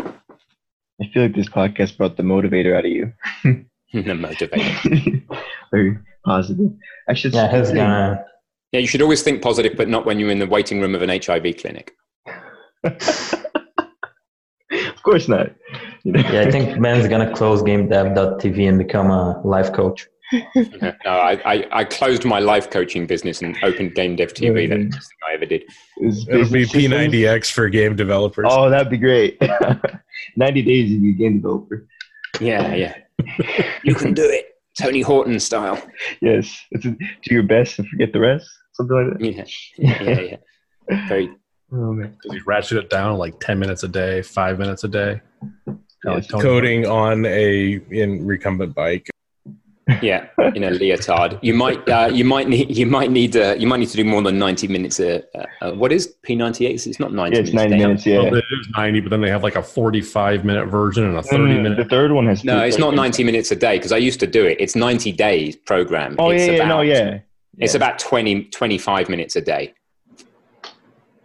I feel like this podcast brought the motivator out of you. [LAUGHS] the motivator. [LAUGHS] Very positive. I should Yeah, he's gonna. Yeah, you should always think positive, but not when you're in the waiting room of an HIV clinic. [LAUGHS] of course not. You know? Yeah, I think Ben's gonna close GameDev.tv and become a life coach. [LAUGHS] no, I, I, I closed my life coaching business and opened Game Dev TV. That's the best thing I ever did. It'll be P90X for game developers. Oh, that'd be great. [LAUGHS] 90 days to be a game developer. Yeah, yeah. you can do it. Tony Horton style. Yes. It's a, do your best and forget the rest. Something like that. Yeah, yeah, yeah. Very. Oh, man. Does he ratchet it down like 10 minutes a day, five minutes a day? Kinda Yes. Tony Coding on a in recumbent bike. [LAUGHS] Yeah, in a leotard. You might, uh, you might need, you might need, uh, you might need to do more than ninety minutes. Uh, uh, what is P ninety eight? It's not ninety. Yeah, it's minutes. 90 minutes. Yeah. Well, it is 90, but then they have like a 45 minute version and a 30 No, no, no, minute. The third one has. No, it's not seconds. ninety minutes a day because I used to do it. It's ninety days program. Oh, it's yeah, yeah, no, yeah. It's Yeah. about 20, 25 minutes a day.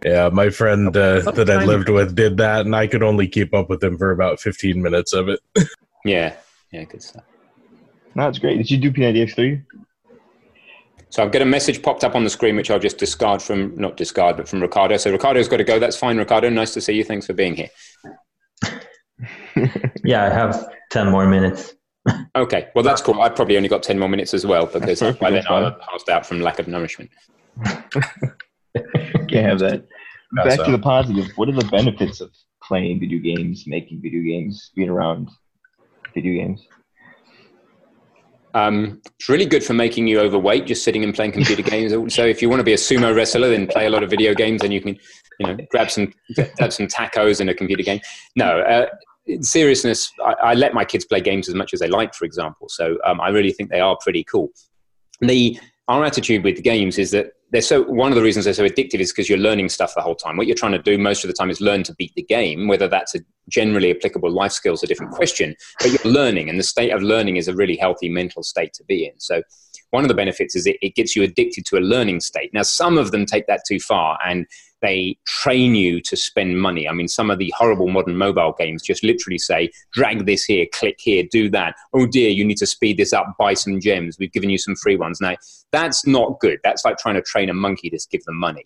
Yeah, my friend uh, that I lived with did that, and I could only keep up with him for about 15 minutes of it. [LAUGHS] Yeah, yeah, good stuff. No, it's great. Did you do P90X3? So I've got a message popped up on the screen, which I'll just discard from, not discard, but from Ricardo. So Ricardo's got to go. That's fine, Ricardo. Nice to see you. Thanks for being here. [LAUGHS] Yeah, I have ten more minutes. Okay, well, that's cool. I've probably only got 10 more minutes as well because perfect. by then I'll have passed out from lack of nourishment. [LAUGHS] [LAUGHS] Can't have that. Yeah, [LAUGHS] Back so- to the positive. What are the benefits of playing video games, making video games, being around video games? Um, it's really good for making you overweight, just sitting and playing computer [LAUGHS] games. So if you want to be a sumo wrestler, then play a lot of video games, and you can, you know, grab some grab some tacos in a computer game. No, uh, in seriousness, I, I let my kids play games as much as they like, for example. So um, I really think they are pretty cool. The our attitude with the games is that they're so one of the reasons they're so addictive is because you're learning stuff the whole time. What you're trying to do most of the time is learn to beat the game. Whether that's a generally applicable life skill is a different question, but you're learning, and the state of learning is a really healthy mental state to be in. So one of the benefits is it, it gets you addicted to a learning state. Now, some of them take that too far and they train you to spend money. I mean, some of the horrible modern mobile games just literally say, drag this here, click here, do that. Oh dear, you need to speed this up, buy some gems. We've given you some free ones. Now, that's not good. That's like trying to train a monkey to give them money.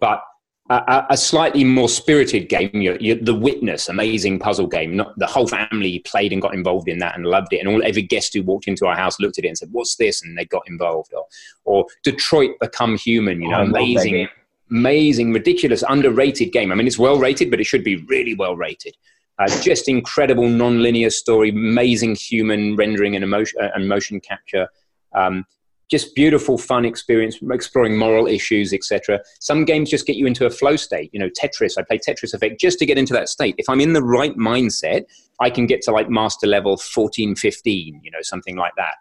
But a, a slightly more spirited game, you're, you're The Witness, amazing puzzle game. Not, the whole family played and got involved in that and loved it. And all, every guest who walked into our house looked at it and said, "What's this?" and they got involved. Or, or Detroit Become Human, you know, oh, amazing amazing, ridiculous, underrated game. I mean, it's well rated, but it should be really well rated. Uh, just incredible non-linear story, amazing human rendering and emotion uh, and motion capture. Um, just beautiful, fun experience, exploring moral issues, etc. Some games just get you into a flow state. You know, Tetris. I play Tetris Effect just to get into that state. If I'm in the right mindset, I can get to like master level 14, 15. You know, something like that.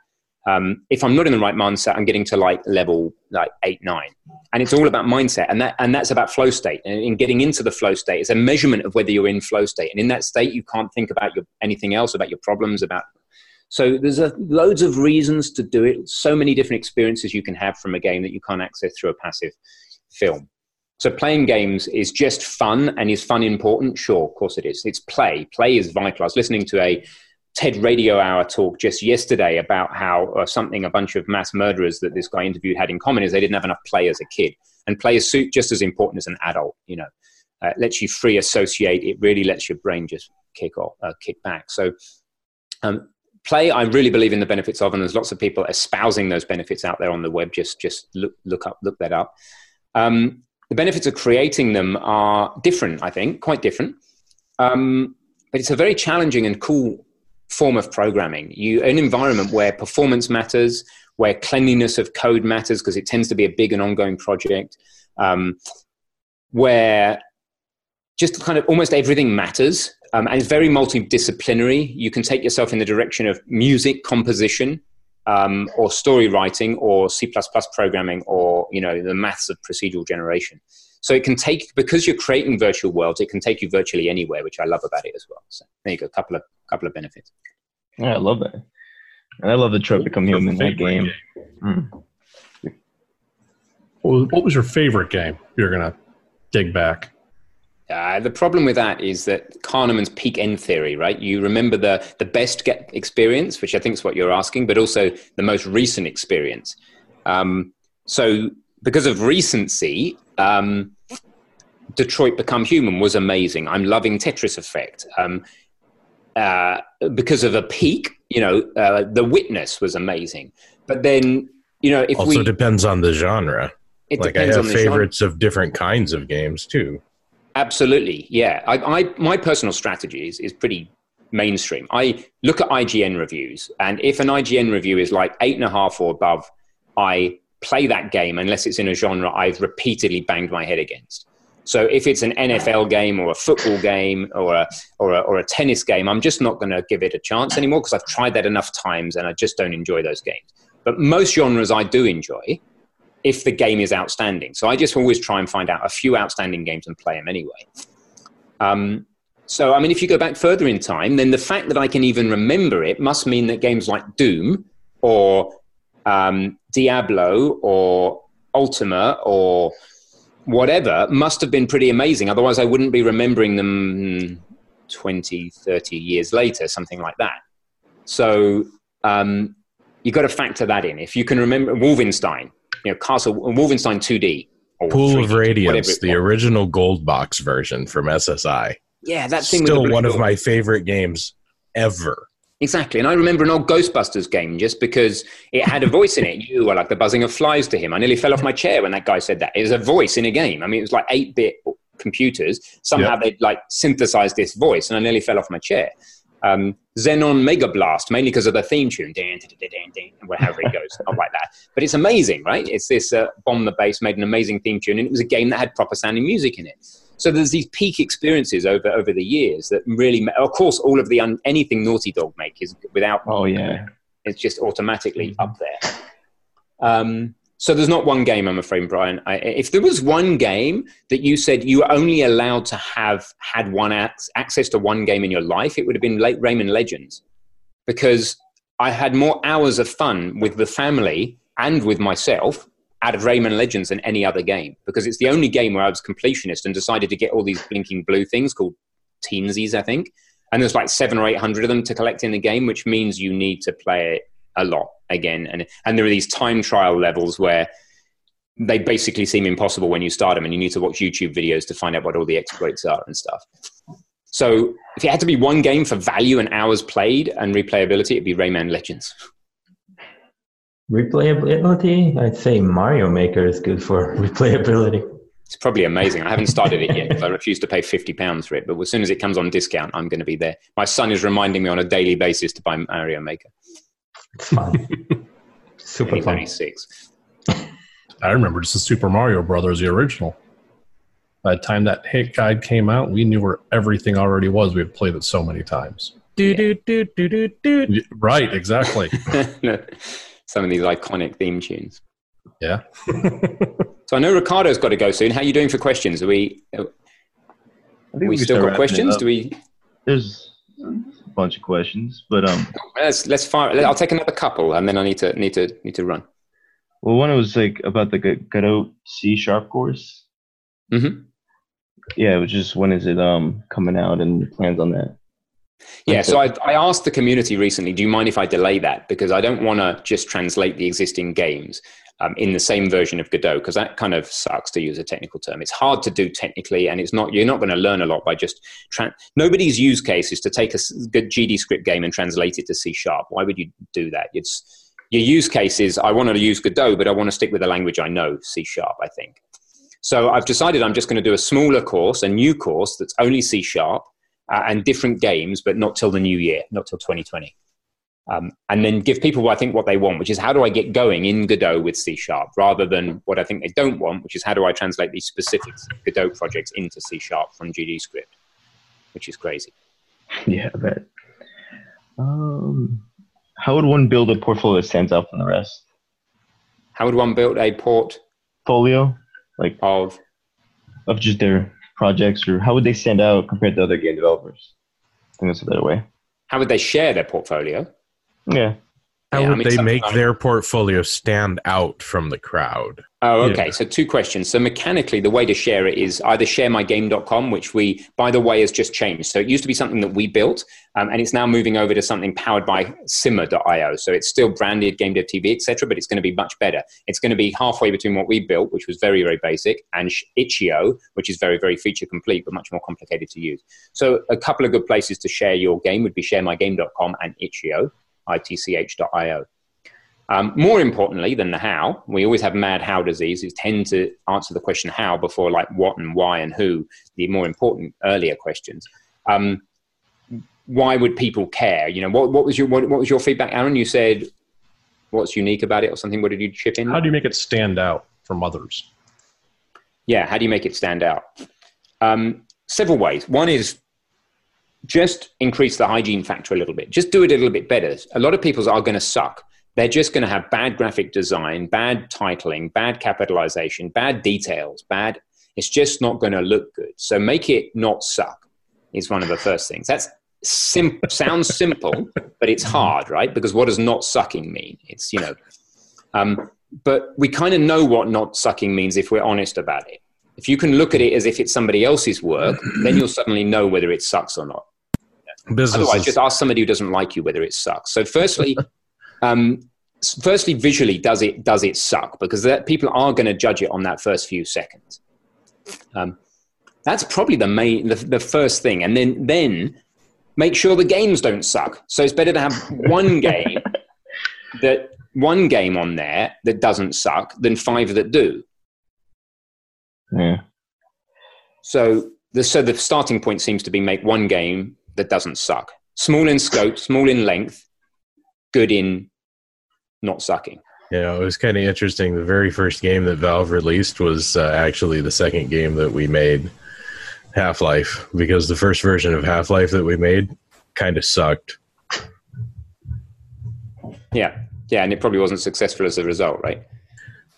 Um, if I'm not in the right mindset, I'm getting to like level like eight, nine, and it's all about mindset, and that and that's about flow state. And in getting into the flow state, it's a measurement of whether you're in flow state, and in that state, you can't think about your anything else, about your problems, about. So there's a, loads of reasons to do it. So many different experiences you can have from a game that you can't access through a passive film. So playing games is just fun, and is fun important? Sure, of course it is. It's play. Play is vital. I was listening to a TED Radio Hour talk just yesterday about how uh, something a bunch of mass murderers that this guy interviewed had in common is they didn't have enough play as a kid. And play is just as important as an adult, you know. Uh, it lets you free associate. It really lets your brain just kick off, uh, kick back. So, um, play, I really believe in the benefits of, and there's lots of people espousing those benefits out there on the web. Just, just look, look up, look that up. Um, the benefits of creating them are different, I think, quite different. Um, but it's a very challenging and cool form of programming. You an environment where performance matters, where cleanliness of code matters because it tends to be a big and ongoing project, um, where just kind of almost everything matters. Um, and it's very multidisciplinary. You can take yourself in the direction of music composition, um, or story writing, or C++ programming, or you know the maths of procedural generation. So it can take because you're creating virtual worlds, it can take you virtually anywhere, which I love about it as well. So there you go, a couple of couple of benefits. Yeah, I love that, and I love Detroit Become Human in that game. game. Mm. What was your favorite game? You're gonna dig back. Uh, the problem with that is that Kahneman's peak end theory, right? You remember the, the best get experience, which I think is what you're asking, but also the most recent experience. Um, so, because of recency, um, Detroit Become Human was amazing. I'm loving Tetris Effect. Um, uh, because of a peak, you know, uh, The Witness was amazing. But then, you know, if also we, depends on the genre. It like I have favorites genre. of different kinds of games too. Absolutely, yeah. I, I my personal strategy is, is pretty mainstream. I look at IGN reviews, and if an IGN review is like eight and a half or above, I play that game unless it's in a genre I've repeatedly banged my head against. So if it's an NFL game or a football game or a, or a, or a tennis game, I'm just not going to give it a chance anymore because I've tried that enough times and I just don't enjoy those games. But most genres I do enjoy if the game is outstanding. So I just always try and find out a few outstanding games and play them anyway. Um, so, I mean, if you go back further in time, then the fact that I can even remember it must mean that games like Doom or um, Diablo or Ultima or whatever must have been pretty amazing. Otherwise, I wouldn't be remembering them 20, 30 years later, something like that. So um, you've got to factor that in. If you can remember Wolfenstein, you know, Castle, Wolfenstein 2D. Pool 3D, of Radiance, the original gold box version from SSI. Yeah, that thing still one of my favorite games ever. Exactly. And I remember an old Ghostbusters game just because it had a voice in it. You were like the buzzing of flies to him. I nearly fell off my chair when that guy said that. It was a voice in a game. I mean, it was like 8 bit computers. Somehow yep. they'd like synthesized this voice and I nearly fell off my chair. Um, Xenon Mega Blast, mainly because of the theme tune, dan, dan, dan, dan, wherever it goes, not like that. But it's amazing, right? It's this uh, Bomb the Bass made an amazing theme tune, and it was a game that had proper sounding music in it. So there's these peak experiences over over the years that really, of course, all of the un, anything Naughty Dog make is without. Oh yeah, it's just automatically mm-hmm. up there. Um, so there's not one game, I'm afraid, Brian. I, if there was one game that you said you were only allowed to have had one access to one game in your life, it would have been late Rayman Legends, because I had more hours of fun with the family and with myself out of Rayman Legends than any other game because it's the only game where I was completionist and decided to get all these blinking blue things called teensies, I think. And there's like seven or eight hundred of them to collect in the game, which means you need to play it a lot again. And and there are these time trial levels where they basically seem impossible when you start them, and you need to watch YouTube videos to find out what all the exploits are and stuff. So if it had to be one game for value and hours played and replayability, it'd be Rayman Legends. Replayability, I'd say Mario Maker is good for [LAUGHS] replayability. It's probably amazing. I haven't started it yet because I refuse to pay fifty pounds for it. But as soon as it comes on discount, I'm going to be there. My son is reminding me on a daily basis to buy Mario Maker. It's fun. [LAUGHS] Super fun. Six. I remember just the Super Mario Brothers, the original. By the time that hit guide came out, we knew where everything already was. We had played it so many times. Do do do do do do. Right, exactly. [LAUGHS] Some of these iconic theme tunes. Yeah. [LAUGHS] so I know Ricardo's got to go soon. How are you doing for questions? Are we? Are we, we still got questions? Do we? There's a bunch of questions, but um, let's let's fire. I'll take another couple, and then I need to need to need to run. Well, one was like about the Godot C sharp course. Mm-hmm. Yeah, which is when is it um coming out and plans on that? Yeah, so I, I asked the community recently, do you mind if I delay that? Because I don't want to just translate the existing games um, in the same version of Godot, because that kind of sucks to use a technical term. It's hard to do technically, and it's not you're not going to learn a lot by just. Tra- Nobody's use case is to take a good GD script game and translate it to C sharp. Why would you do that? It's your use case is I want to use Godot, but I want to stick with the language I know, C sharp, I think. So I've decided I'm just going to do a smaller course, a new course that's only C sharp uh, and different games, but not till the new year, not till 2020. Um, and then give people, I think, what they want, which is how do I get going in Godot with C sharp, rather than what I think they don't want, which is how do I translate these specific Godot projects into C sharp from GD script, which is crazy. Yeah, I bet. Um, how would one build a portfolio that stands out from the rest? How would one build a portfolio, like of of just their projects, or how would they stand out compared to other game developers? I think that's a better way. How would they share their portfolio? Yeah. How yeah, would they make like, their portfolio stand out from the crowd? Oh, okay. Yeah. So two questions. So mechanically, the way to share it is either sharemygame.com, which we, by the way, has just changed. So it used to be something that we built, um, and it's now moving over to something powered by Simmer.io. So it's still branded Game Dev TV, etc., but it's going to be much better. It's going to be halfway between what we built, which was very, very basic, and itch.io, which is very, very feature complete, but much more complicated to use. So a couple of good places to share your game would be sharemygame.com and itch.io itch.io. Um, more importantly than the how, we always have mad how diseases tend to answer the question how before like what and why and who, the more important earlier questions. Um, why would people care? You know, what, what was your what, what was your feedback, Aaron? You said what's unique about it or something. What did you chip in? How do you make it stand out from others? Yeah, how do you make it stand out? Um, several ways. One is just increase the hygiene factor a little bit. Just do it a little bit better. A lot of people's are going to suck. They're just going to have bad graphic design, bad titling, bad capitalization, bad details, bad. It's just not going to look good. So make it not suck is one of the first things. That's sim- sounds simple, but it's hard, right? Because what does not sucking mean? It's you know, um, but we kind of know what not sucking means if we're honest about it. If you can look at it as if it's somebody else's work, then you'll suddenly know whether it sucks or not. Businesses. Otherwise, just ask somebody who doesn't like you whether it sucks. So, firstly, [LAUGHS] um, firstly, visually, does it does it suck? Because that, people are going to judge it on that first few seconds. Um, that's probably the main, the, the first thing, and then then make sure the games don't suck. So it's better to have [LAUGHS] one game that one game on there that doesn't suck than five that do. Yeah. So the so the starting point seems to be make one game that doesn't suck. Small in scope, small in length, good in not sucking. Yeah, it was kind of interesting. The very first game that Valve released was uh, actually the second game that we made, Half Life, because the first version of Half Life that we made kind of sucked. Yeah, yeah, and it probably wasn't successful as a result, right?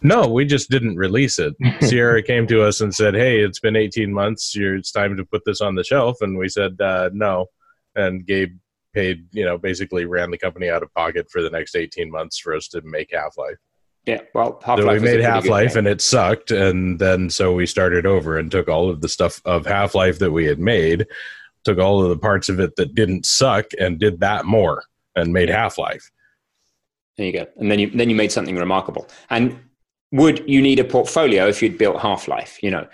No, we just didn't release it. [LAUGHS] Sierra came to us and said, "Hey, it's been 18 months. You're, it's time to put this on the shelf." And we said, uh, "No." And Gabe paid, you know, basically ran the company out of pocket for the next 18 months for us to make Half Life. Yeah, well, Half So we made Half Life and it sucked, and then so we started over and took all of the stuff of Half Life that we had made, took all of the parts of it that didn't suck, and did that more and made Half Life. There you go. And then you then you made something remarkable. And would you need a portfolio if you'd built Half Life? You know,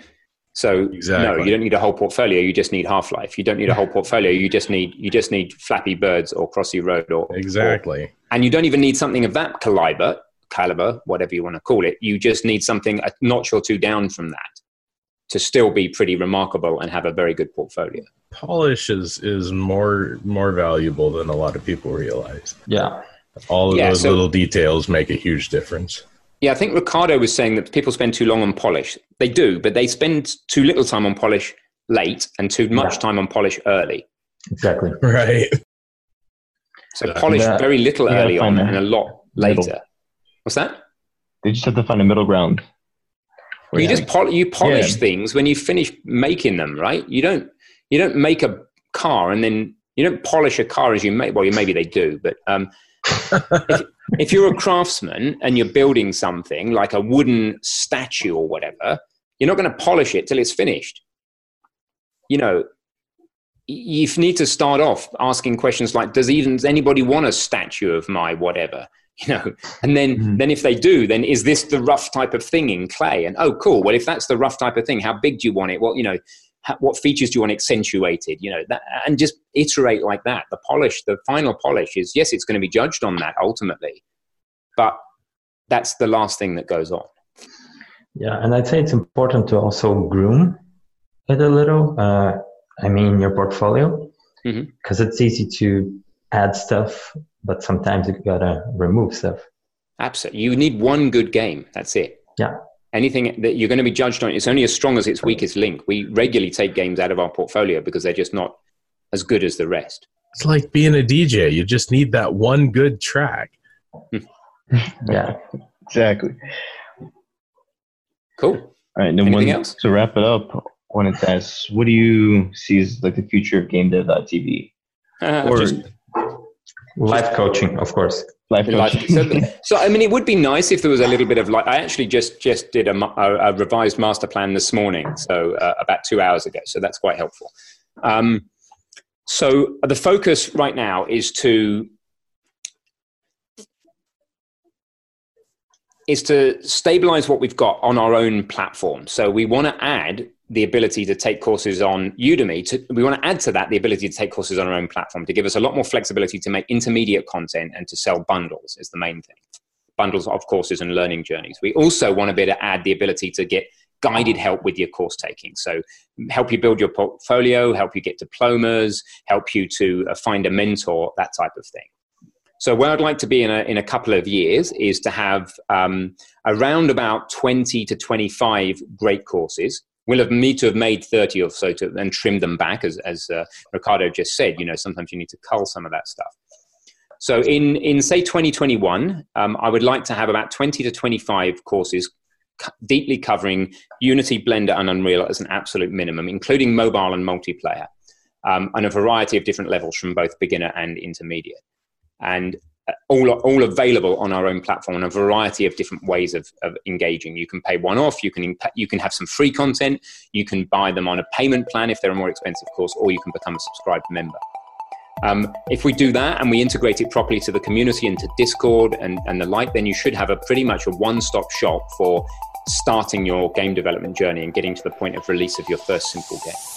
so no, you don't need a whole portfolio. You just need Half Life. You don't need a whole portfolio. You just need you just need Flappy Birds or Crossy Road or Exactly. and you don't even need something of that caliber, caliber, whatever you want to call it. You just need something a notch or two down from that to still be pretty remarkable and have a very good portfolio. Polish is is more more valuable than a lot of people realize. Yeah. All of Yeah, those so- little details make a huge difference. Yeah, I think Ricardo was saying that people spend too long on polish. They do, but they spend too little time on polish late and too much Yeah. time on polish early. Exactly. [LAUGHS] Right. So Yeah. polish Yeah. very little early on find and a lot middle. later. What's that? They just have to find a middle ground. You it's just pol- you polish Yeah. things when you finish making them, right? You don't you don't make a car and then you don't polish a car as you make. Well, you, maybe they do, but um, if, if you're a craftsman and you're building something like a wooden statue or whatever, you're not going to polish it till it's finished. You know, you need to start off asking questions like, "Does even does anybody want a statue of my whatever?" [LAUGHS] You know, and then Mhm. then if they do, then is this the rough type of thing in clay? And oh, cool. Well, if that's the rough type of thing, how big do you want it? Well, you know, what features do you want accentuated? You know, that, and just iterate like that. The polish, the final polish is yes, it's going to be judged on that ultimately, but that's the last thing that goes on. Yeah, and I'd say it's important to also groom it a little. Uh, I mean, your portfolio, because it's easy to add stuff, but sometimes you gotta remove stuff. Absolutely. You need one good game. That's it. Yeah. Anything that you're going to be judged on, it's only as strong as its weakest link. We regularly take games out of our portfolio because they're just not as good as the rest. It's like being a DJ. You just need that one good track. [LAUGHS] Yeah, Exactly. Cool. All right. And Then Anything one, else? to wrap it up, I wanted to ask, what do you see as like the future of GameDev.tv? Uh, Or just- life coaching, of course. life coaching? so, so, I mean, it would be nice if there was a little bit of like. I actually just just did a, a, a revised master plan this morning, so uh, about two hours ago. So that's quite helpful. Um, so the focus right now is to is to stabilize what we've got on our own platform. So we want to add the ability to take courses on Udemy. To, we want to add to that the ability to take courses on our own platform to give us a lot more flexibility to make intermediate content and to sell bundles is the main thing. Bundles of courses and learning journeys. We also want to be able to add the ability to get guided help with your course taking. So help you build your portfolio, help you get diplomas, help you to uh, find a mentor, that type of thing. So where I'd like to be in a, in a couple of years is to have um, around about 20 to 25 great courses. We'll have need to have made 30 or so to, and trim them back, as, as uh, Ricardo just said. You know, sometimes you need to cull some of that stuff. So in, in say 2021, um, I would like to have about 20 to 25 courses co- deeply covering Unity, Blender, and Unreal as an absolute minimum, including mobile and multiplayer, um, and a variety of different levels from both beginner and intermediate and all, all available on our own platform and a variety of different ways of, of engaging. You can pay one off, you can, you can have some free content, you can buy them on a payment plan if they're a more expensive course, or you can become a subscribed member. Um, if we do that and we integrate it properly to the community and to Discord and, and the like, then you should have a pretty much a one stop shop for starting your game development journey and getting to the point of release of your first simple game.